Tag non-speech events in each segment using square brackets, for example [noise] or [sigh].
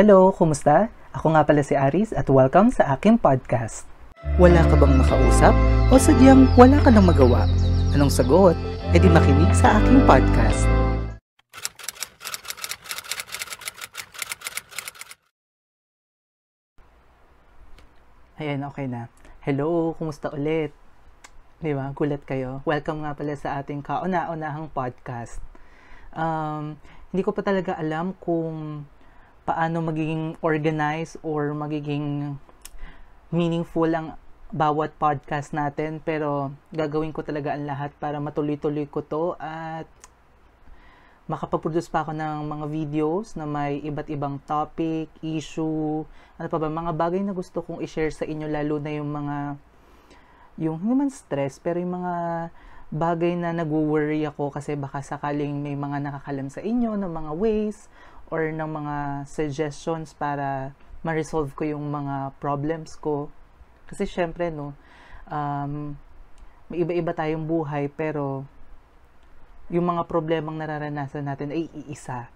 Hello, kumusta? Ako nga pala si Aris at welcome sa aking podcast. Wala ka bang makausap o sadyang wala ka nang magawa? Anong sagot? E di makinig sa aking podcast. Ayan, okay na. Hello, kumusta ulit? Di ba? Gulat kayo. Welcome nga pala sa ating kauna-unahang podcast. Um, hindi ko pa talaga alam kung paano magiging organized or magiging meaningful ang bawat podcast natin pero gagawin ko talaga ang lahat para matuloy-tuloy ko to at makapag-produce pa ako ng mga videos na may iba't ibang topic, issue, ano pa ba, mga bagay na gusto kong i-share sa inyo lalo na yung mga yung hindi man stress pero yung mga bagay na nag-worry ako kasi baka sakaling may mga nakakalam sa inyo ng mga ways or ng mga suggestions para ma-resolve ko yung mga problems ko. Kasi syempre, no, um, may iba-iba tayong buhay pero yung mga problemang nararanasan natin ay iisa.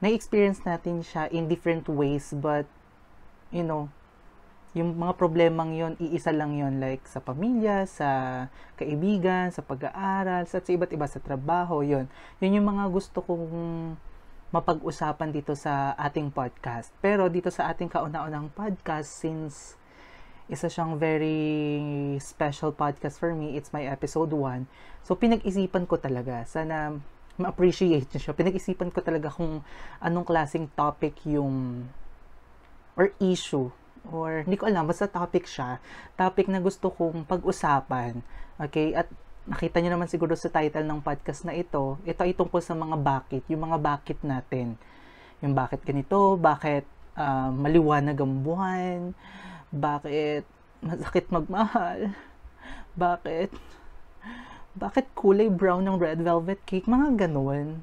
Na-experience natin siya in different ways but, you know, yung mga problemang yon iisa lang yon like sa pamilya, sa kaibigan, sa pag-aaral, sa, sa iba't iba sa trabaho, yon Yun yung mga gusto kong mapag-usapan dito sa ating podcast. Pero dito sa ating kauna-unang podcast, since isa siyang very special podcast for me, it's my episode 1. So, pinag-isipan ko talaga. Sana ma-appreciate niyo siya. Pinag-isipan ko talaga kung anong klaseng topic yung or issue or hindi ko alam, basta topic siya. Topic na gusto kong pag-usapan. Okay? At nakita niyo naman siguro sa title ng podcast na ito, ito ay tungkol sa mga bakit, yung mga bakit natin. Yung bakit ganito, bakit uh, maliwanag ang buwan, bakit masakit magmahal, bakit bakit kulay brown ng red velvet cake, mga ganun.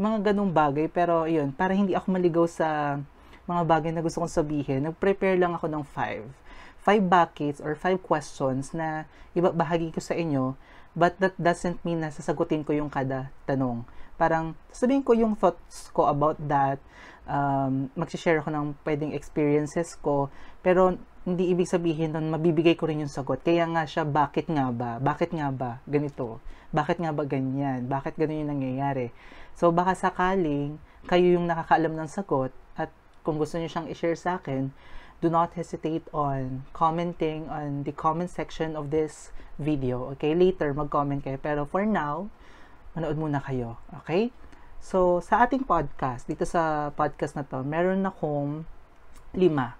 Mga ganung bagay, pero yun, para hindi ako maligaw sa mga bagay na gusto kong sabihin, nag-prepare lang ako ng five five buckets or five questions na ibabahagi ko sa inyo but that doesn't mean na sasagutin ko yung kada tanong. Parang sabihin ko yung thoughts ko about that, um, mag-share ako ng pwedeng experiences ko, pero hindi ibig sabihin nun mabibigay ko rin yung sagot. Kaya nga siya, bakit nga ba? Bakit nga ba ganito? Bakit nga ba ganyan? Bakit ganun yung nangyayari? So, baka sakaling kayo yung nakakaalam ng sagot at kung gusto niyo siyang i-share sa akin, do not hesitate on commenting on the comment section of this video. Okay, later mag-comment kayo. Pero for now, manood muna kayo. Okay? So, sa ating podcast, dito sa podcast na to, meron akong lima.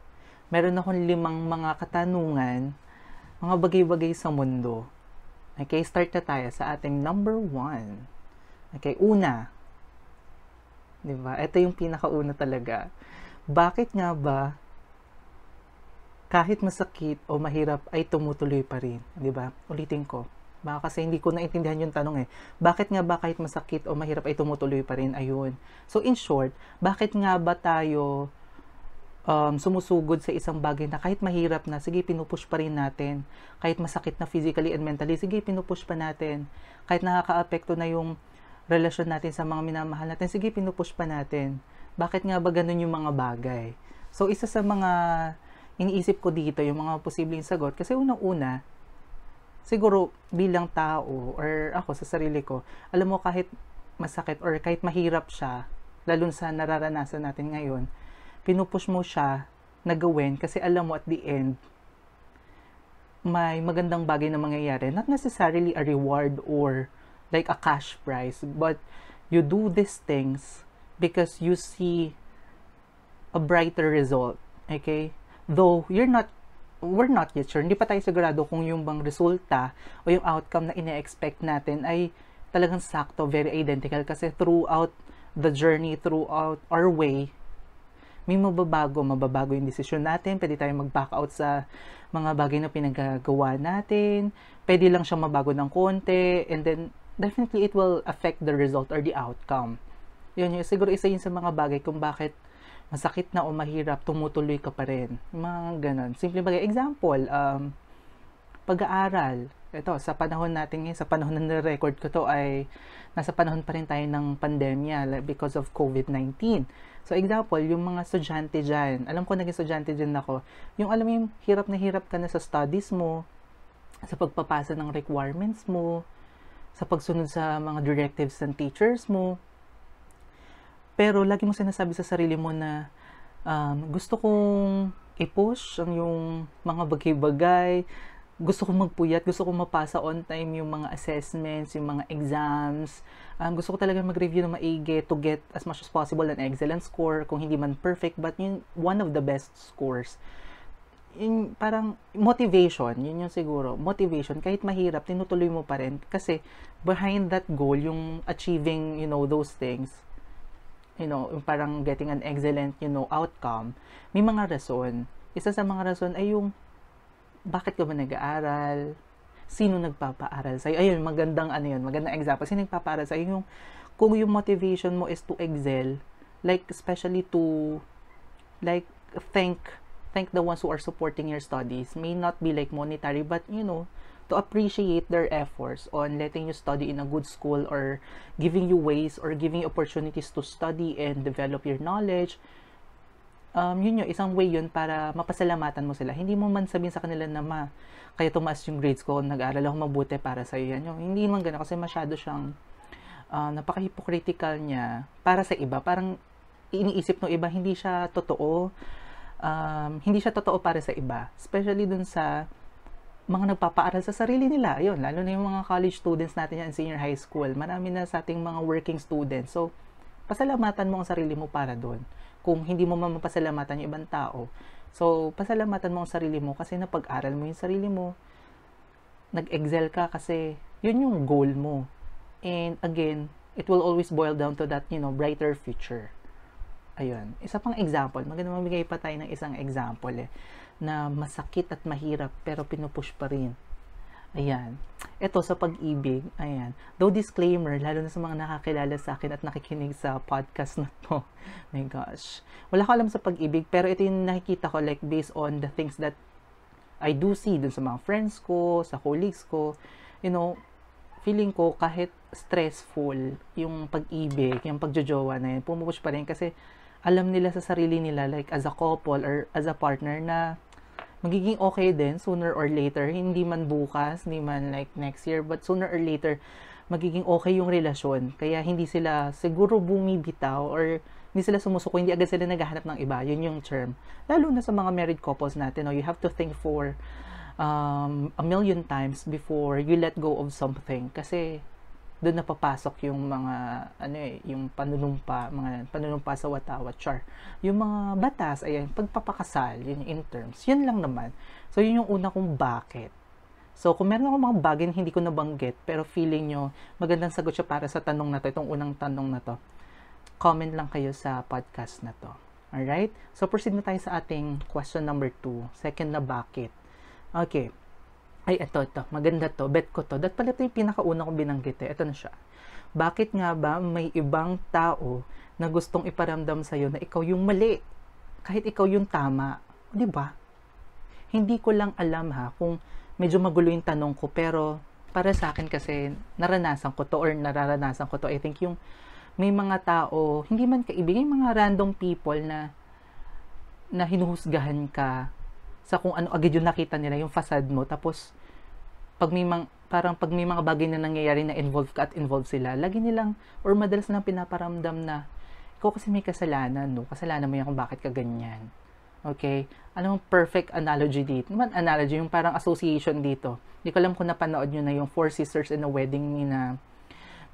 Meron akong limang mga katanungan, mga bagay-bagay sa mundo. Okay, start na tayo sa ating number one. Okay, una. Di ba? Ito yung pinakauna talaga. Bakit nga ba kahit masakit o mahirap ay tumutuloy pa rin, 'di ba? Ulitin ko. Baka kasi hindi ko naintindihan yung tanong eh. Bakit nga ba kahit masakit o mahirap ay tumutuloy pa rin? Ayun. So in short, bakit nga ba tayo um, sumusugod sa isang bagay na kahit mahirap na, sige, pinupush pa rin natin. Kahit masakit na physically and mentally, sige, pinupush pa natin. Kahit nakaka-apekto na yung relasyon natin sa mga minamahal natin, sige, pinupush pa natin. Bakit nga ba ganun yung mga bagay? So, isa sa mga iniisip ko dito yung mga posibleng sagot kasi unang-una siguro bilang tao or ako sa sarili ko alam mo kahit masakit or kahit mahirap siya lalo sa nararanasan natin ngayon pinupush mo siya na gawin kasi alam mo at the end may magandang bagay na mangyayari. Not necessarily a reward or like a cash prize but you do these things because you see a brighter result okay though you're not we're not yet sure, hindi pa tayo sigurado kung yung bang resulta o yung outcome na ine-expect natin ay talagang sakto, very identical. Kasi throughout the journey, throughout our way, may mababago, mababago yung desisyon natin, pwede tayong mag-back out sa mga bagay na pinagagawa natin, pwede lang siya mabago ng konti, and then definitely it will affect the result or the outcome. Yun, yun siguro isa yun sa mga bagay kung bakit masakit na o mahirap, tumutuloy ka pa rin. Mga ganon. Simple bagay. Example, um, pag-aaral. ito, sa panahon natin ngayon, sa panahon na record ko to ay nasa panahon pa rin tayo ng pandemya because of COVID-19. So, example, yung mga estudyante dyan, alam ko naging estudyante dyan ako, yung alam mo yung hirap na hirap ka na sa studies mo, sa pagpapasa ng requirements mo, sa pagsunod sa mga directives ng teachers mo. Pero lagi mo sinasabi sa sarili mo na um, gusto kong i-push ang yung mga bagay-bagay, gusto ko magpuyat, gusto ko mapasa on time yung mga assessments, yung mga exams. Um, gusto ko talaga mag-review ng maigi to get as much as possible an excellent score, kung hindi man perfect, but yun, one of the best scores. Yung parang motivation, yun yung siguro, motivation, kahit mahirap, tinutuloy mo pa rin. Kasi behind that goal, yung achieving, you know, those things, you know, yung parang getting an excellent, you know, outcome, may mga rason. Isa sa mga rason ay yung bakit ka ba nag-aaral? Sino nagpapaaral sa'yo? Ayun, magandang ano yun, magandang example. Sino nagpapaaral sa'yo? Yung, kung yung motivation mo is to excel, like, especially to, like, thank, thank the ones who are supporting your studies. May not be like monetary, but, you know, to appreciate their efforts on letting you study in a good school or giving you ways or giving you opportunities to study and develop your knowledge, um, yun yung isang way yun para mapasalamatan mo sila. Hindi mo man sabihin sa kanila na ma, kaya tumaas yung grades ko, nag-aaral ako mabuti para sa yan. Yung, hindi man gano'n kasi masyado siyang uh, napaka-hypocritical niya para sa iba. Parang iniisip ng iba, hindi siya totoo. Um, hindi siya totoo para sa iba. Especially dun sa mga nagpapaaral sa sarili nila. Ayun, lalo na yung mga college students natin yan, senior high school. Marami na sa ating mga working students. So, pasalamatan mo ang sarili mo para doon kung hindi mo mapasalamatan yung ibang tao. So, pasalamatan mo ang sarili mo kasi napag-aral mo yung sarili mo. Nag-excel ka kasi yun yung goal mo. And again, it will always boil down to that, you know, brighter future. Ayun. Isa pang example. Maganda mamigay pa tayo ng isang example eh, na masakit at mahirap pero pinupush pa rin. Ayan. Ito sa pag-ibig, ayan. Though disclaimer, lalo na sa mga nakakilala sa akin at nakikinig sa podcast na to. [laughs] My gosh. Wala ko alam sa pag-ibig, pero ito yung nakikita ko like based on the things that I do see dun sa mga friends ko, sa colleagues ko. You know, feeling ko kahit stressful yung pag-ibig, yung pagjojowa na yun, pumupush pa rin kasi alam nila sa sarili nila like as a couple or as a partner na magiging okay din sooner or later. Hindi man bukas, hindi man like next year, but sooner or later, magiging okay yung relasyon. Kaya hindi sila siguro bumibitaw or hindi sila sumusuko, hindi agad sila naghahanap ng iba. Yun yung term. Lalo na sa mga married couples natin, no, you have to think for um, a million times before you let go of something. Kasi doon na papasok yung mga ano eh, yung panunumpa, mga panunumpa sa watawat char. Yung mga batas ayan, pagpapakasal, yun in terms. Yun lang naman. So yun yung una kong bakit. So kung meron akong mga bagay na hindi ko nabanggit pero feeling nyo magandang sagot siya para sa tanong na to, itong unang tanong na to. Comment lang kayo sa podcast na to. Alright? So proceed na tayo sa ating question number 2. Second na bakit. Okay ay ito, ito, maganda to, bet ko to. Dat pala ito yung pinakauna kong binanggit eh. Ito na siya. Bakit nga ba may ibang tao na gustong iparamdam sa'yo na ikaw yung mali? Kahit ikaw yung tama. Di ba? Hindi ko lang alam ha kung medyo magulo yung tanong ko pero para sa akin kasi naranasan ko to or nararanasan ko to. I think yung may mga tao, hindi man kaibigan, mga random people na na hinuhusgahan ka sa kung ano agad yung nakita nila, yung facade mo. Tapos, pag may mga, parang pag may mga bagay na nangyayari na involved ka at involved sila, lagi nilang, or madalas na pinaparamdam na, ikaw kasi may kasalanan, no? Kasalanan mo yan kung bakit ka ganyan. Okay? Ano perfect analogy dito? Naman analogy, yung parang association dito. Hindi ko alam kung napanood nyo na yung Four Sisters in a Wedding ni na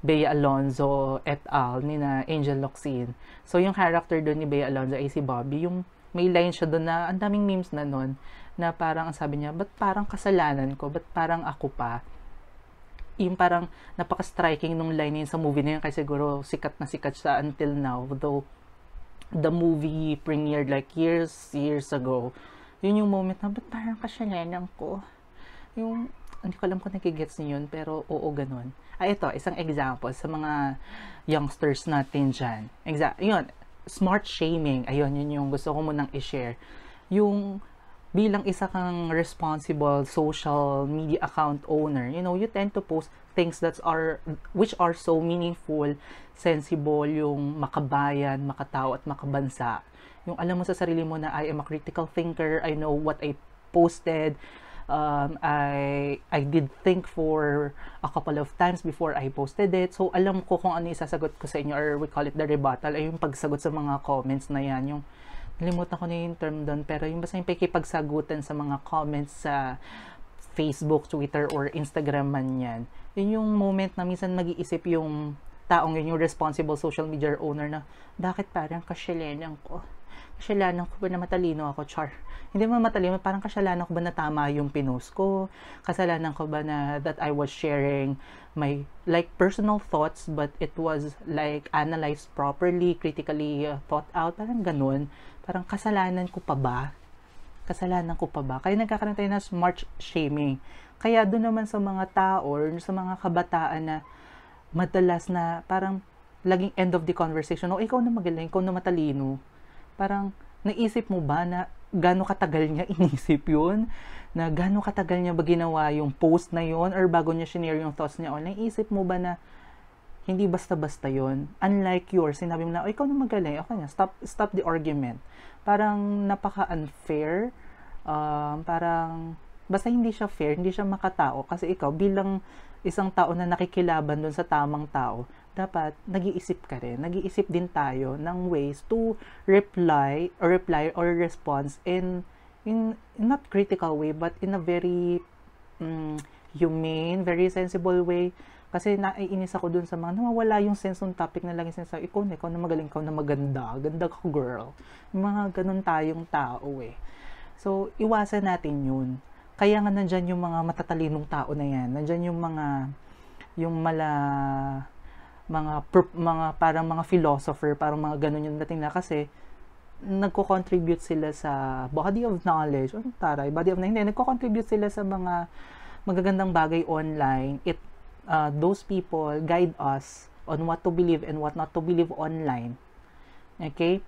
Bea Alonzo et al. ni na Angel Locsin. So, yung character doon ni Bea Alonzo ay si Bobby. Yung may line siya doon na ang daming memes na noon na parang ang sabi niya, ba't parang kasalanan ko? Ba't parang ako pa? Yung parang napaka-striking nung line yun sa movie na yun kasi siguro sikat na sikat siya until now. Though the movie premiered like years, years ago. Yun yung moment na, ba't parang kasalanan ko? Yung, hindi ko alam kung nagigets niyo yun, pero oo, ganun. Ay, ito, isang example sa mga youngsters natin dyan. Exa- yun, smart shaming. Ayun, yun yung gusto ko munang i-share. Yung bilang isa kang responsible social media account owner, you know, you tend to post things that are which are so meaningful, sensible, yung makabayan, makatao at makabansa. Yung alam mo sa sarili mo na I am a critical thinker, I know what I posted, um, I I did think for a couple of times before I posted it. So alam ko kung ano isasagot ko sa inyo or we call it the rebuttal ay yung pagsagot sa mga comments na yan, yung nalimutan ko na yung term doon, pero yung basta yung pakipagsagutan sa mga comments sa Facebook, Twitter, or Instagram man yan. Yun yung moment na minsan mag-iisip yung taong yun, yung responsible social media owner na, bakit parang kasyalanan ko? Kasyalanan ko ba na matalino ako, char? Hindi mo matalino, parang kasyalanan ko ba na tama yung pinost ko? Kasalanan ko ba na that I was sharing my like personal thoughts but it was like analyzed properly, critically uh, thought out, parang ganun parang kasalanan ko pa ba? Kasalanan ko pa ba? Kaya nagkakaroon tayo ng smart shaming. Kaya doon naman sa mga tao or sa mga kabataan na madalas na parang laging end of the conversation, o oh, ikaw na magaling, ikaw na matalino. Parang naisip mo ba na gano'ng katagal niya [laughs] inisip yun? Na gano'ng katagal niya ba ginawa yung post na yun? Or bago niya share yung thoughts niya online, naisip mo ba na hindi basta-basta yon Unlike yours, sinabi mo na, oh, ikaw na magaling, okay na, stop, stop the argument. Parang napaka-unfair, um, parang, basta hindi siya fair, hindi siya makatao, kasi ikaw bilang isang tao na nakikilaban doon sa tamang tao, dapat nag-iisip ka rin. Nag-iisip din tayo ng ways to reply or reply or response in in, not critical way but in a very um, humane, very sensible way kasi naiinis ako dun sa mga nawawala yung sense ng topic na lang sinasabi, ikaw na, ikaw na magaling, ikaw na maganda, ganda ka girl. Yung mga ganun tayong tao eh. So, iwasan natin yun. Kaya nga nandyan yung mga matatalinong tao na yan. Nandyan yung mga, yung mala, mga, per, mga parang mga philosopher, parang mga ganun yung dating na kasi, nagko-contribute sila sa body of knowledge, o taray, body of knowledge, hindi, nagko-contribute sila sa mga magagandang bagay online. It uh, those people guide us on what to believe and what not to believe online. Okay?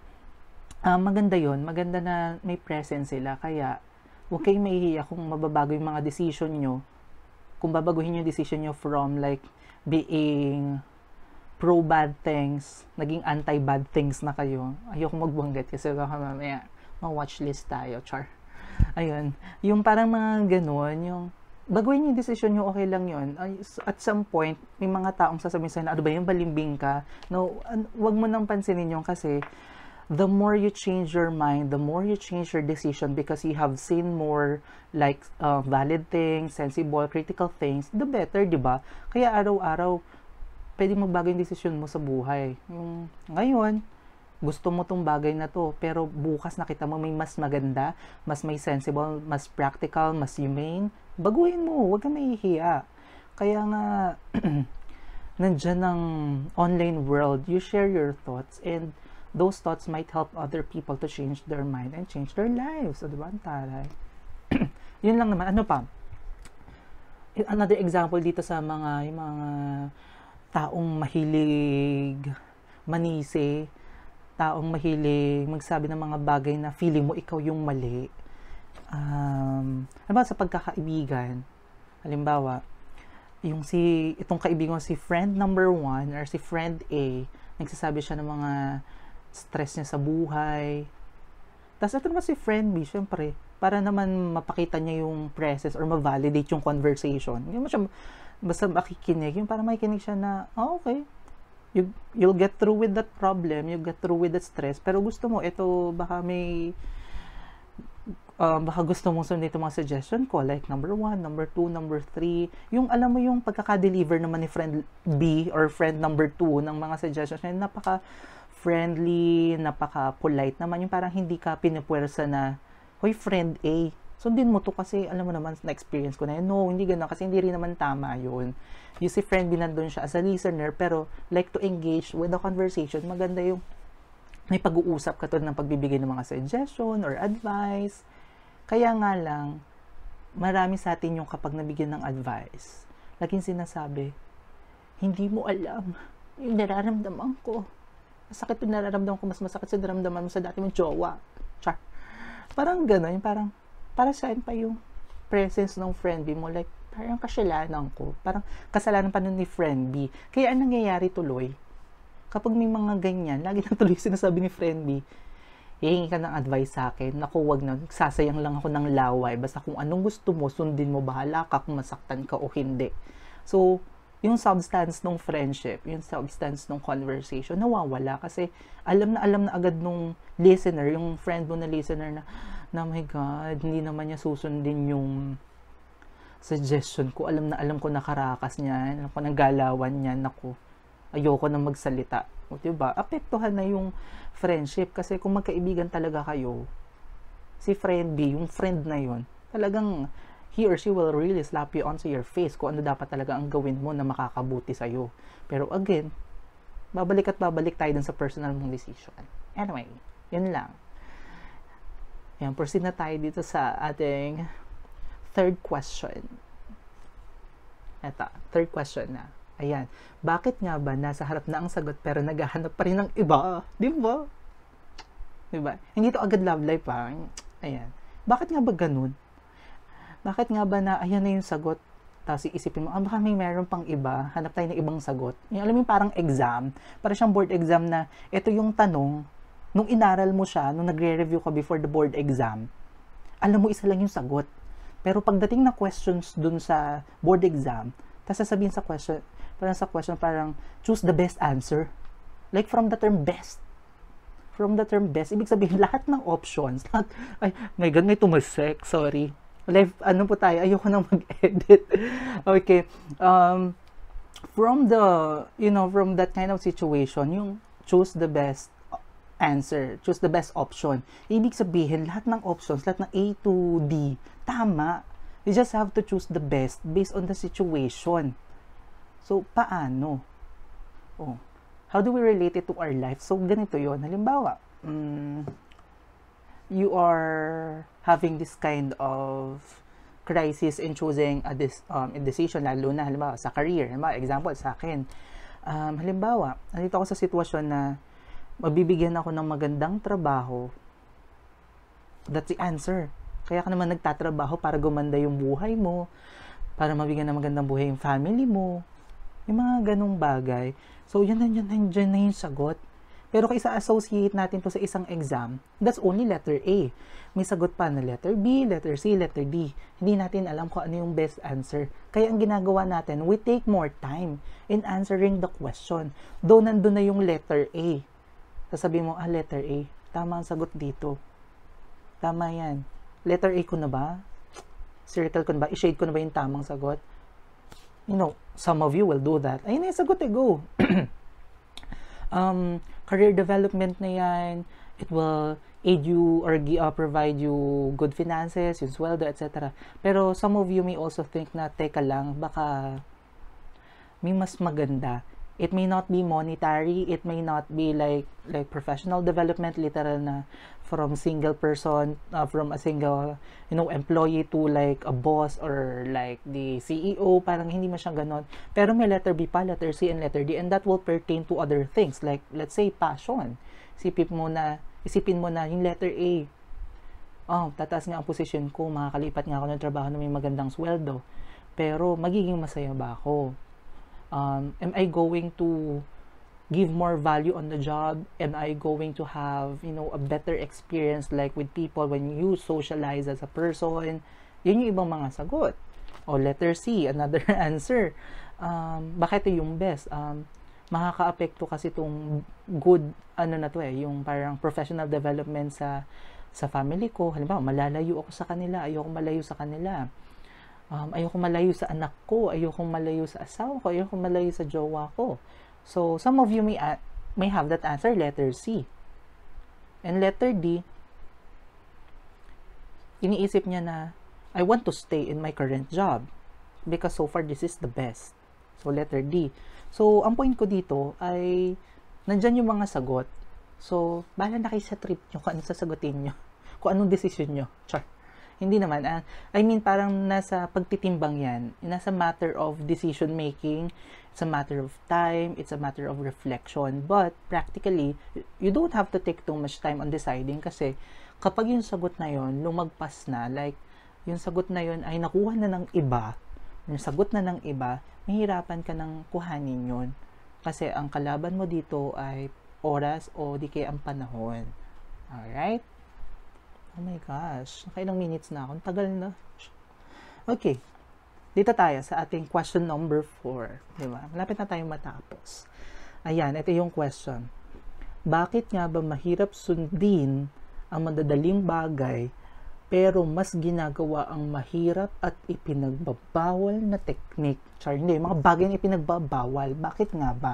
Uh, maganda yon Maganda na may presence sila. Kaya, huwag kayong mahihiya kung mababago yung mga decision nyo. Kung babaguhin yung decision nyo from like being pro bad things, naging anti bad things na kayo. Ayoko magbanggit kasi baka mamaya ma-watch list tayo, char. Ayun. Yung parang mga ganun, yung baguhin yung decision nyo, okay lang yun. At some point, may mga taong sasabihin sa'yo na, ano ba yung balimbing ka? No, wag mo nang pansinin yun kasi the more you change your mind, the more you change your decision because you have seen more like uh, valid things, sensible, critical things, the better, di ba? Kaya araw-araw, pwede magbago yung decision mo sa buhay. Yung, ngayon, gusto mo tong bagay na to, pero bukas nakita mo may mas maganda, mas may sensible, mas practical, mas humane, baguhin mo, huwag kang mahihiya. Kaya nga, [clears throat] nandyan ng online world, you share your thoughts and those thoughts might help other people to change their mind and change their lives. O, diba? Ang taray. [clears throat] Yun lang naman. Ano pa? Another example dito sa mga, yung mga taong mahilig manisi, taong mahilig magsabi ng mga bagay na feeling mo ikaw yung mali. Um, halimbawa sa pagkakaibigan, halimbawa, yung si, itong kaibigan si friend number one or si friend A, nagsasabi siya ng mga stress niya sa buhay. Tapos ito naman si friend B, syempre, para naman mapakita niya yung presence or ma-validate yung conversation. Hindi mo siya basta makikinig, yung para makikinig siya na, oh, okay, you, you'll get through with that problem, you get through with that stress, pero gusto mo, ito, baka may, uh, baka gusto mong sundin itong mga suggestion ko, like number one, number two, number three, yung alam mo yung pagkaka-deliver naman ni friend B or friend number two ng mga suggestions niya, napaka friendly, napaka polite naman, yung parang hindi ka pinipwersa na, hoy friend A, sundin mo to kasi alam mo naman na experience ko na yun. No, hindi ganun kasi hindi rin naman tama yun. You see friend binandun siya as a listener pero like to engage with the conversation. Maganda yung may pag-uusap ka to ng pagbibigay ng mga suggestion or advice. Kaya nga lang, marami sa atin yung kapag nabigyan ng advice, laging sinasabi, hindi mo alam yung nararamdaman ko. Masakit yung nararamdaman ko, mas masakit sa nararamdaman mo sa dati mong jowa. Char. Parang gano'n, parang, para saan pa yung presence ng friend B mo? Like, parang kasalanan ko. Parang kasalanan pa nun ni friend B. Kaya anong nangyayari tuloy? Kapag may mga ganyan, lagi na tuloy [laughs] sinasabi ni friend B, hihingi ka ng advice sa akin, naku, wag na, sasayang lang ako ng laway, basta kung anong gusto mo, sundin mo, bahala ka kung masaktan ka o hindi. So, yung substance ng friendship, yung substance ng conversation, nawawala kasi alam na alam na agad nung listener, yung friend mo na listener na, na oh my God, hindi naman niya susundin yung suggestion ko. Alam na alam ko nakarakas niya, alam ko galawan niya, naku, ayoko na magsalita. O, diba? Apektuhan na yung friendship kasi kung magkaibigan talaga kayo, si friend B, yung friend na yon talagang he or she will really slap you onto your face kung ano dapat talaga ang gawin mo na makakabuti sa'yo. Pero again, babalik at babalik tayo dun sa personal mong decision. Anyway, yun lang. Yan, proceed na tayo dito sa ating third question. Ito, third question na. Ayan, bakit nga ba nasa harap na ang sagot pero naghahanap pa rin ng iba? Di ba? Di ba? Hindi to agad love life ha. Ayan. Bakit nga ba ganun? Bakit nga ba na, ayan na yung sagot, tapos iisipin mo, ah, baka may meron pang iba, hanap tayo ng ibang sagot. Yung alam mo parang exam, para siyang board exam na, ito yung tanong, nung inaral mo siya, nung nagre-review ka before the board exam, alam mo isa lang yung sagot. Pero pagdating na questions dun sa board exam, tapos sasabihin sa question, parang sa question, parang choose the best answer. Like from the term best. From the term best, ibig sabihin lahat ng options, lahat, ay, my God, may tumasek, sorry live, ano po tayo, ayoko nang mag-edit. [laughs] okay. Um, from the, you know, from that kind of situation, yung choose the best answer, choose the best option. Ibig sabihin, lahat ng options, lahat ng A to D, tama. You just have to choose the best based on the situation. So, paano? Oh, how do we relate it to our life? So, ganito yon Halimbawa, um, you are having this kind of crisis in choosing a, dis, um, a decision, lalo na halimbawa sa career. Halimbawa, example sa akin. Um, halimbawa, nandito ako sa sitwasyon na mabibigyan ako ng magandang trabaho. That's the answer. Kaya ka naman nagtatrabaho para gumanda yung buhay mo, para mabigyan ng magandang buhay yung family mo, yung mga ganong bagay. So, yan na yan, nandiyan na yung sagot. Pero kaysa associate natin to sa isang exam, that's only letter A. May sagot pa na letter B, letter C, letter D. Hindi natin alam kung ano yung best answer. Kaya ang ginagawa natin, we take more time in answering the question. Though nandun na yung letter A. Sasabi mo, ah, letter A. Tama ang sagot dito. Tama yan. Letter A ko na ba? Circle ko na ba? I-shade ko na ba yung tamang sagot? You know, some of you will do that. Ayun na yung sagot eh, go. [clears throat] um, career development na yan, it will aid you or uh, provide you good finances, yung sweldo, etc. Pero some of you may also think na, teka lang, baka may mas maganda. It may not be monetary, it may not be like like professional development, literal na from single person, uh, from a single, you know, employee to like a boss or like the CEO, parang hindi mo siya ganon. Pero may letter B pa, letter C, and letter D, and that will pertain to other things, like, let's say, passion. Isipin mo na, isipin mo na yung letter A, oh, tataas nga ang position ko, makakalipat nga ako ng trabaho na may magandang sweldo. Pero, magiging masaya ba ako? Um, am I going to give more value on the job? Am I going to have, you know, a better experience like with people when you socialize as a person? Yun yung ibang mga sagot. O letter C, [laughs] another answer. Um, bakit yung best? Um, makaka-apekto kasi itong good, ano na to eh, yung parang professional development sa sa family ko. Halimbawa, malalayo ako sa kanila, ayoko malayo sa kanila. Um, ayoko malayo sa anak ko, ayoko malayo sa asawa ko, ayoko malayo sa jowa ko. So, some of you may, may have that answer, letter C. And letter D, iniisip niya na, I want to stay in my current job because so far this is the best. So, letter D. So, ang point ko dito ay, nandyan yung mga sagot. So, bahala na kayo sa trip nyo kung ano sasagutin nyo. [laughs] Kung anong decision nyo. Char. Hindi naman. Uh, I mean, parang nasa pagtitimbang yan. Nasa matter of decision making. It's a matter of time. It's a matter of reflection. But, practically, you don't have to take too much time on deciding kasi kapag yung sagot na yon lumagpas na, like, yung sagot na yun ay nakuha na ng iba, yung sagot na ng iba, mahirapan ka ng kuhanin yun. Kasi ang kalaban mo dito ay oras o di kaya ang panahon. Alright? Oh my gosh. Nakailang minutes na ako. Tagal na. Okay. Dito tayo sa ating question number 4. Di ba? Malapit na tayong matapos. Ayan, ito yung question. Bakit nga ba mahirap sundin ang madadaling bagay pero mas ginagawa ang mahirap at ipinagbabawal na teknik. Char, hindi, mga bagay na ipinagbabawal. Bakit nga ba?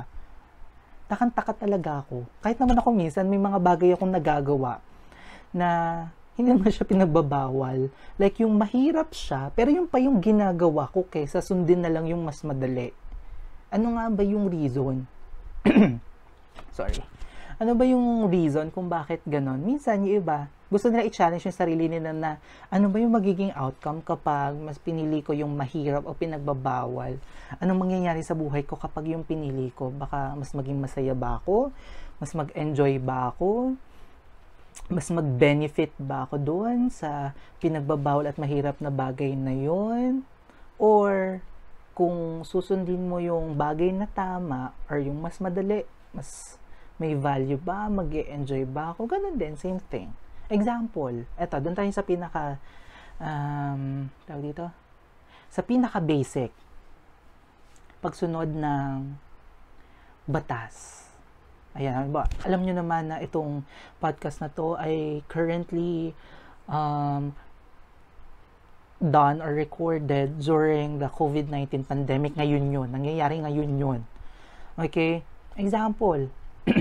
Takang-taka talaga ako. Kahit naman ako minsan, may mga bagay akong nagagawa na hindi naman siya pinagbabawal. Like, yung mahirap siya, pero yung pa yung ginagawa ko kaysa sundin na lang yung mas madali. Ano nga ba yung reason? [clears throat] Sorry. Ano ba yung reason kung bakit ganon? Minsan, yung iba, gusto nila i-challenge yung sarili nila na ano ba yung magiging outcome kapag mas pinili ko yung mahirap o pinagbabawal? Anong mangyayari sa buhay ko kapag yung pinili ko? Baka mas maging masaya ba ako? Mas mag-enjoy ba ako? Mas mag-benefit ba ako doon sa pinagbabawal at mahirap na bagay na yon? Or kung susundin mo yung bagay na tama or yung mas madali, mas may value ba? mag enjoy ba ako? Ganun din, same thing. Example, eto, doon tayo sa pinaka, um, tawag dito, sa pinaka basic, pagsunod ng batas. Ayan, ba, alam nyo naman na itong podcast na to ay currently um, done or recorded during the COVID-19 pandemic. Ngayon yun. Nangyayari ngayon yun. Okay? Example, [clears throat]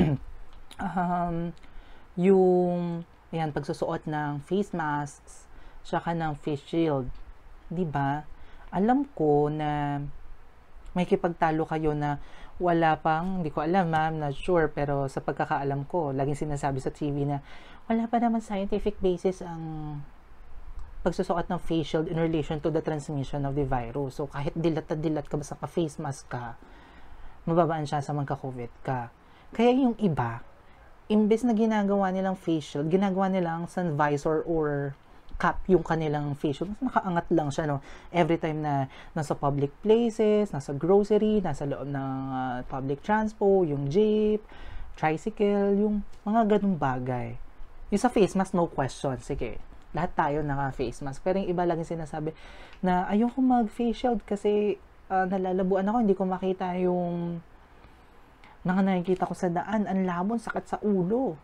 um, yung Ayan, pagsusuot ng face masks, saka ng face shield. ba? Alam ko na may kipagtalo kayo na wala pang, hindi ko alam ma'am, not sure, pero sa pagkakaalam ko, laging sinasabi sa TV na wala pa naman scientific basis ang pagsusuot ng face shield in relation to the transmission of the virus. So, kahit dilat na dilat ka basta ka-face mask ka, mababaan siya sa magka-COVID ka. Kaya yung iba, imbes na ginagawa nilang facial, ginagawa nilang sun visor or cap yung kanilang facial. Mas nakaangat lang siya, no? Every time na nasa public places, nasa grocery, nasa loob ng uh, public transport, yung jeep, tricycle, yung mga ganung bagay. Yung sa face mask, no question. Sige, lahat tayo naka-face mask. Pero yung iba lagi sinasabi na ayoko mag-face shield kasi uh, nalalabuan ako, hindi ko makita yung mga nakikita ko sa daan, ang labon, sakit sa ulo.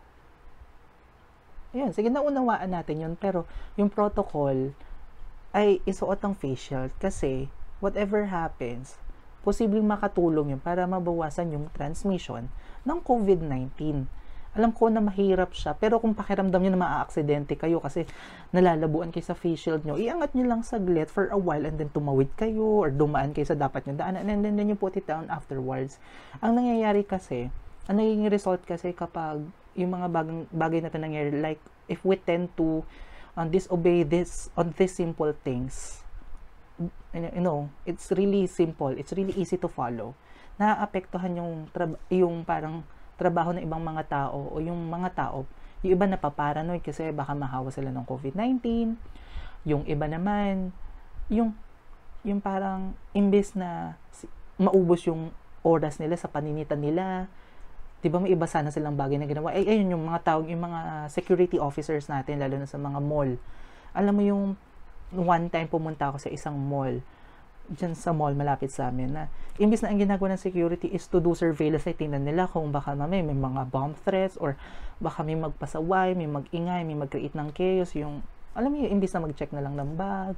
Ayun, sige, naunawaan natin yun. Pero, yung protocol ay isuot ang face shield kasi whatever happens, posibleng makatulong yun para mabawasan yung transmission ng COVID-19 alam ko na mahirap siya, pero kung pakiramdam nyo na maaaksidente kayo kasi nalalabuan kayo sa face shield nyo, iangat nyo lang saglit for a while and then tumawid kayo or dumaan kayo sa dapat nyo daanan and then, then you put it down afterwards. Ang nangyayari kasi, ang naging result kasi kapag yung mga bagang, bagay na ito nangyayari, like if we tend to um, disobey this on these simple things, you know, it's really simple, it's really easy to follow. Naapektuhan yung, yung parang trabaho ng ibang mga tao o yung mga tao, yung iba napaparanoid kasi baka mahawa sila ng COVID-19, yung iba naman, yung, yung parang imbes na maubos yung oras nila sa paninitan nila, 'di ba may iba sana silang bagay na ginawa. Ay ayun yung mga tawag, yung mga security officers natin lalo na sa mga mall. Alam mo yung one time pumunta ako sa isang mall dyan sa mall malapit sa amin na imbis na ang ginagawa ng security is to do surveillance ay tingnan nila kung baka may, may mga bomb threats or baka may magpasaway, may magingay, may mag-create ng chaos, yung alam mo yung imbis na mag-check na lang ng bag,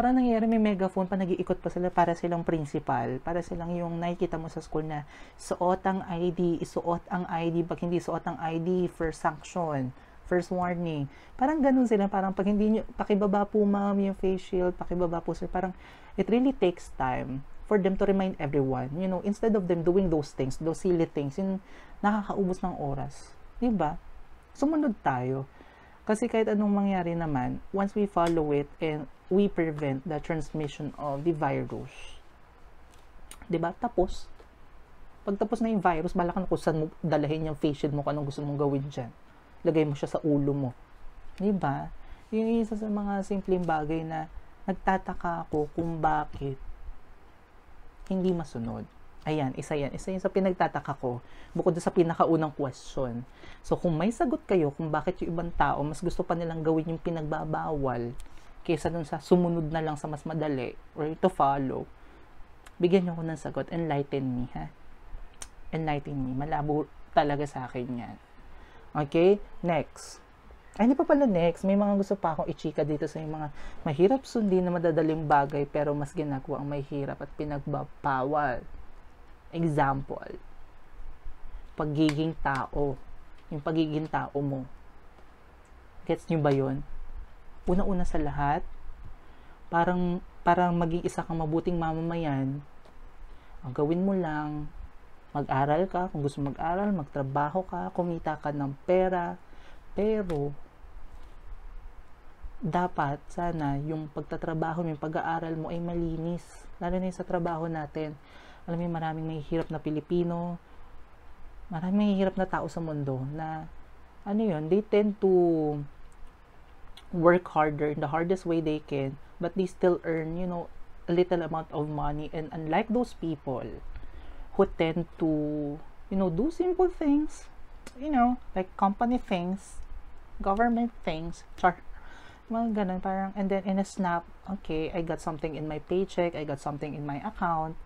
para nangyayari may megaphone pa nag-iikot pa sila para silang principal, para silang yung nakikita mo sa school na suot ang ID, isuot ang ID, pag hindi suot ang ID for sanction, first warning. Parang ganun sila, parang pag hindi nyo, pakibaba po ma'am yung face shield, pakibaba po sir, parang it really takes time for them to remind everyone, you know, instead of them doing those things, those silly things, yung nakakaubos ng oras. Diba? Sumunod tayo. Kasi kahit anong mangyari naman, once we follow it and we prevent the transmission of the virus, diba? Tapos, pagtapos na yung virus, bala ka na kung saan mo dalahin yung face shield mo, kung anong gusto mong gawin dyan lagay mo siya sa ulo mo. Di ba? Yung isa sa mga simpleng bagay na nagtataka ako kung bakit hindi masunod. Ayan, isa yan. Isa yan sa pinagtataka ko. Bukod sa pinakaunang question. So, kung may sagot kayo kung bakit yung ibang tao mas gusto pa nilang gawin yung pinagbabawal kaysa dun sa sumunod na lang sa mas madali or to follow, bigyan niyo ko ng sagot. Enlighten me, ha? Enlighten me. Malabo talaga sa akin yan. Okay? Next. Ay, hindi pa pala next. May mga gusto pa akong ichika dito sa mga mahirap sundin na madadaling bagay pero mas ginagawa ang mahirap at pinagbabawal. Example, pagiging tao. Yung pagiging tao mo. Gets nyo ba yun? Una-una sa lahat, parang, parang maging isa kang mabuting mamamayan, ang gawin mo lang, mag-aral ka, kung gusto mag-aral, magtrabaho ka, kumita ka ng pera, pero, dapat, sana, yung pagtatrabaho mo, yung pag-aaral mo ay malinis. Lalo na sa trabaho natin alam mo, maraming may hirap na Pilipino, maraming may hirap na tao sa mundo na, ano yun, they tend to work harder in the hardest way they can, but they still earn, you know, a little amount of money. And unlike those people who tend to, you know, do simple things, you know, like company things, government things, char, mga ganun, parang, and then in a snap, okay, I got something in my paycheck, I got something in my account,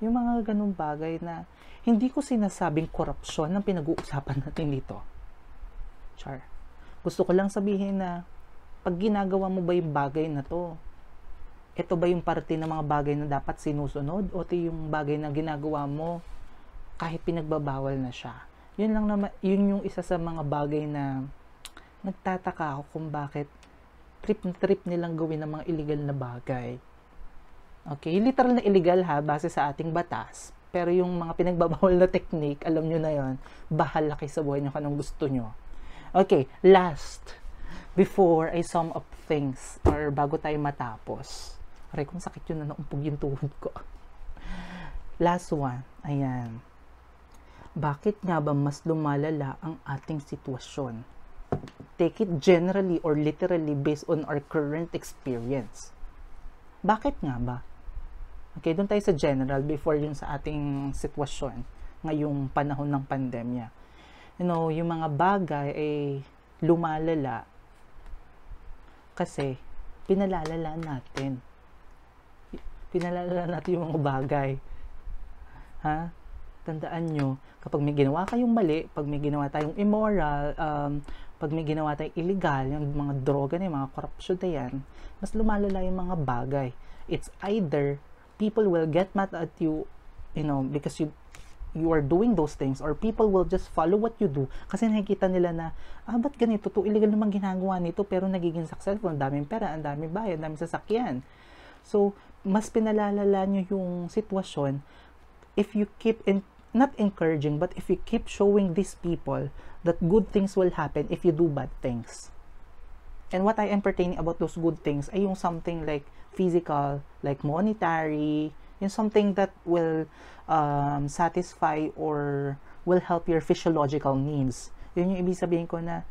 yung mga ganung bagay na hindi ko sinasabing korupsyon ang pinag-uusapan [laughs] natin dito. Char. Gusto ko lang sabihin na pag ginagawa mo ba yung bagay na to, ito ba yung parte ng mga bagay na dapat sinusunod o ito yung bagay na ginagawa mo kahit pinagbabawal na siya. Yun lang naman, yun yung isa sa mga bagay na nagtataka ako kung bakit trip na trip nilang gawin ng mga illegal na bagay Okay, literal na illegal ha, base sa ating batas. Pero yung mga pinagbabawal na technique, alam nyo na yon bahala kayo sa buhay nyo kanong gusto nyo. Okay, last. Before I sum up things, or bago tayo matapos. Aray, kung sakit yun na naumpog yung tuhod ko. Last one, ayan. Bakit nga ba mas lumalala ang ating sitwasyon? Take it generally or literally based on our current experience. Bakit nga ba? Okay, doon tayo sa general before yung sa ating sitwasyon ngayong panahon ng pandemya. You know, yung mga bagay ay lumalala kasi pinalalala natin. Pinalalala natin yung mga bagay. Ha? Tandaan nyo, kapag may ginawa kayong mali, pag may ginawa tayong immoral, um, pag may ginawa tayong illegal, yung mga droga na yung mga corruption na yan, mas lumalala yung mga bagay. It's either people will get mad at you you know because you you are doing those things or people will just follow what you do. Kasi nakikita nila na ah ba't ganito? To illegal naman ginagawa nito pero nagiging successful. Ang daming pera ang daming bayan ang daming sasakyan. So mas pinalalala nyo yung sitwasyon if you keep in not encouraging but if you keep showing these people that good things will happen if you do bad things. And what I am pertaining about those good things ay yung something like physical, like monetary, yung something that will um, satisfy or will help your physiological needs. Yun yung ibig sabihin ko na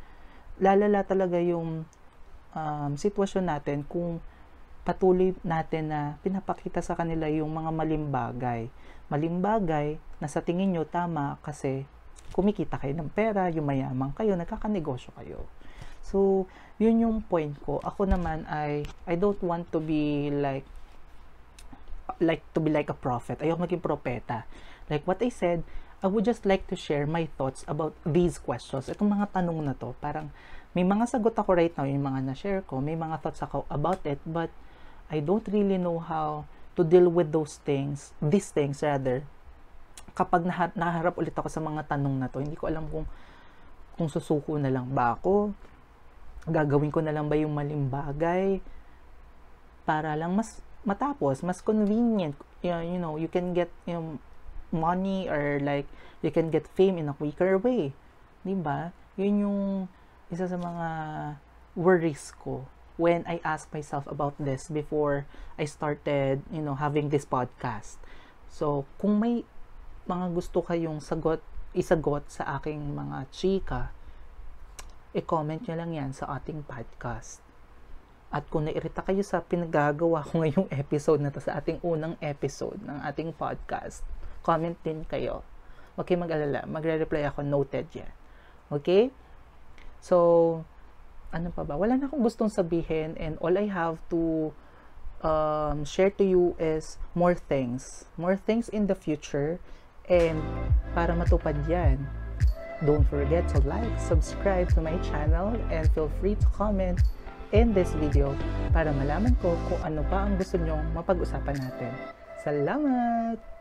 lalala talaga yung um, sitwasyon natin kung patuloy natin na pinapakita sa kanila yung mga maling bagay. Maling bagay na sa tingin nyo tama kasi kumikita kayo ng pera, yung mayaman kayo, nagkakanegosyo kayo. So, yun yung point ko. Ako naman ay, I don't want to be like, like to be like a prophet. Ayoko maging propeta. Like what I said, I would just like to share my thoughts about these questions. Itong mga tanong na to, parang may mga sagot ako right now, yung mga na-share ko, may mga thoughts ako about it, but I don't really know how to deal with those things, these things rather, kapag naharap ulit ako sa mga tanong na to, hindi ko alam kung kung susuko na lang ba ako, gagawin ko na lang ba yung maling bagay para lang mas matapos, mas convenient. You know, you can get you know, money or like you can get fame in a quicker way. 'Di ba? Yun yung isa sa mga worries ko when I ask myself about this before I started, you know, having this podcast. So, kung may mga gusto kayong sagot, isagot sa aking mga chika, i-comment nyo lang yan sa ating podcast. At kung nairita kayo sa pinagagawa ko ngayong [laughs] episode na to sa ating unang episode ng ating podcast, comment din kayo. Huwag kayong mag-alala. Magre-reply ako, noted yan. Okay? So, ano pa ba? Wala na akong gustong sabihin and all I have to um, share to you is more things. More things in the future and para matupad yan, don't forget to like, subscribe to my channel and feel free to comment in this video para malaman ko kung ano pa ang gusto nyong mapag-usapan natin. Salamat!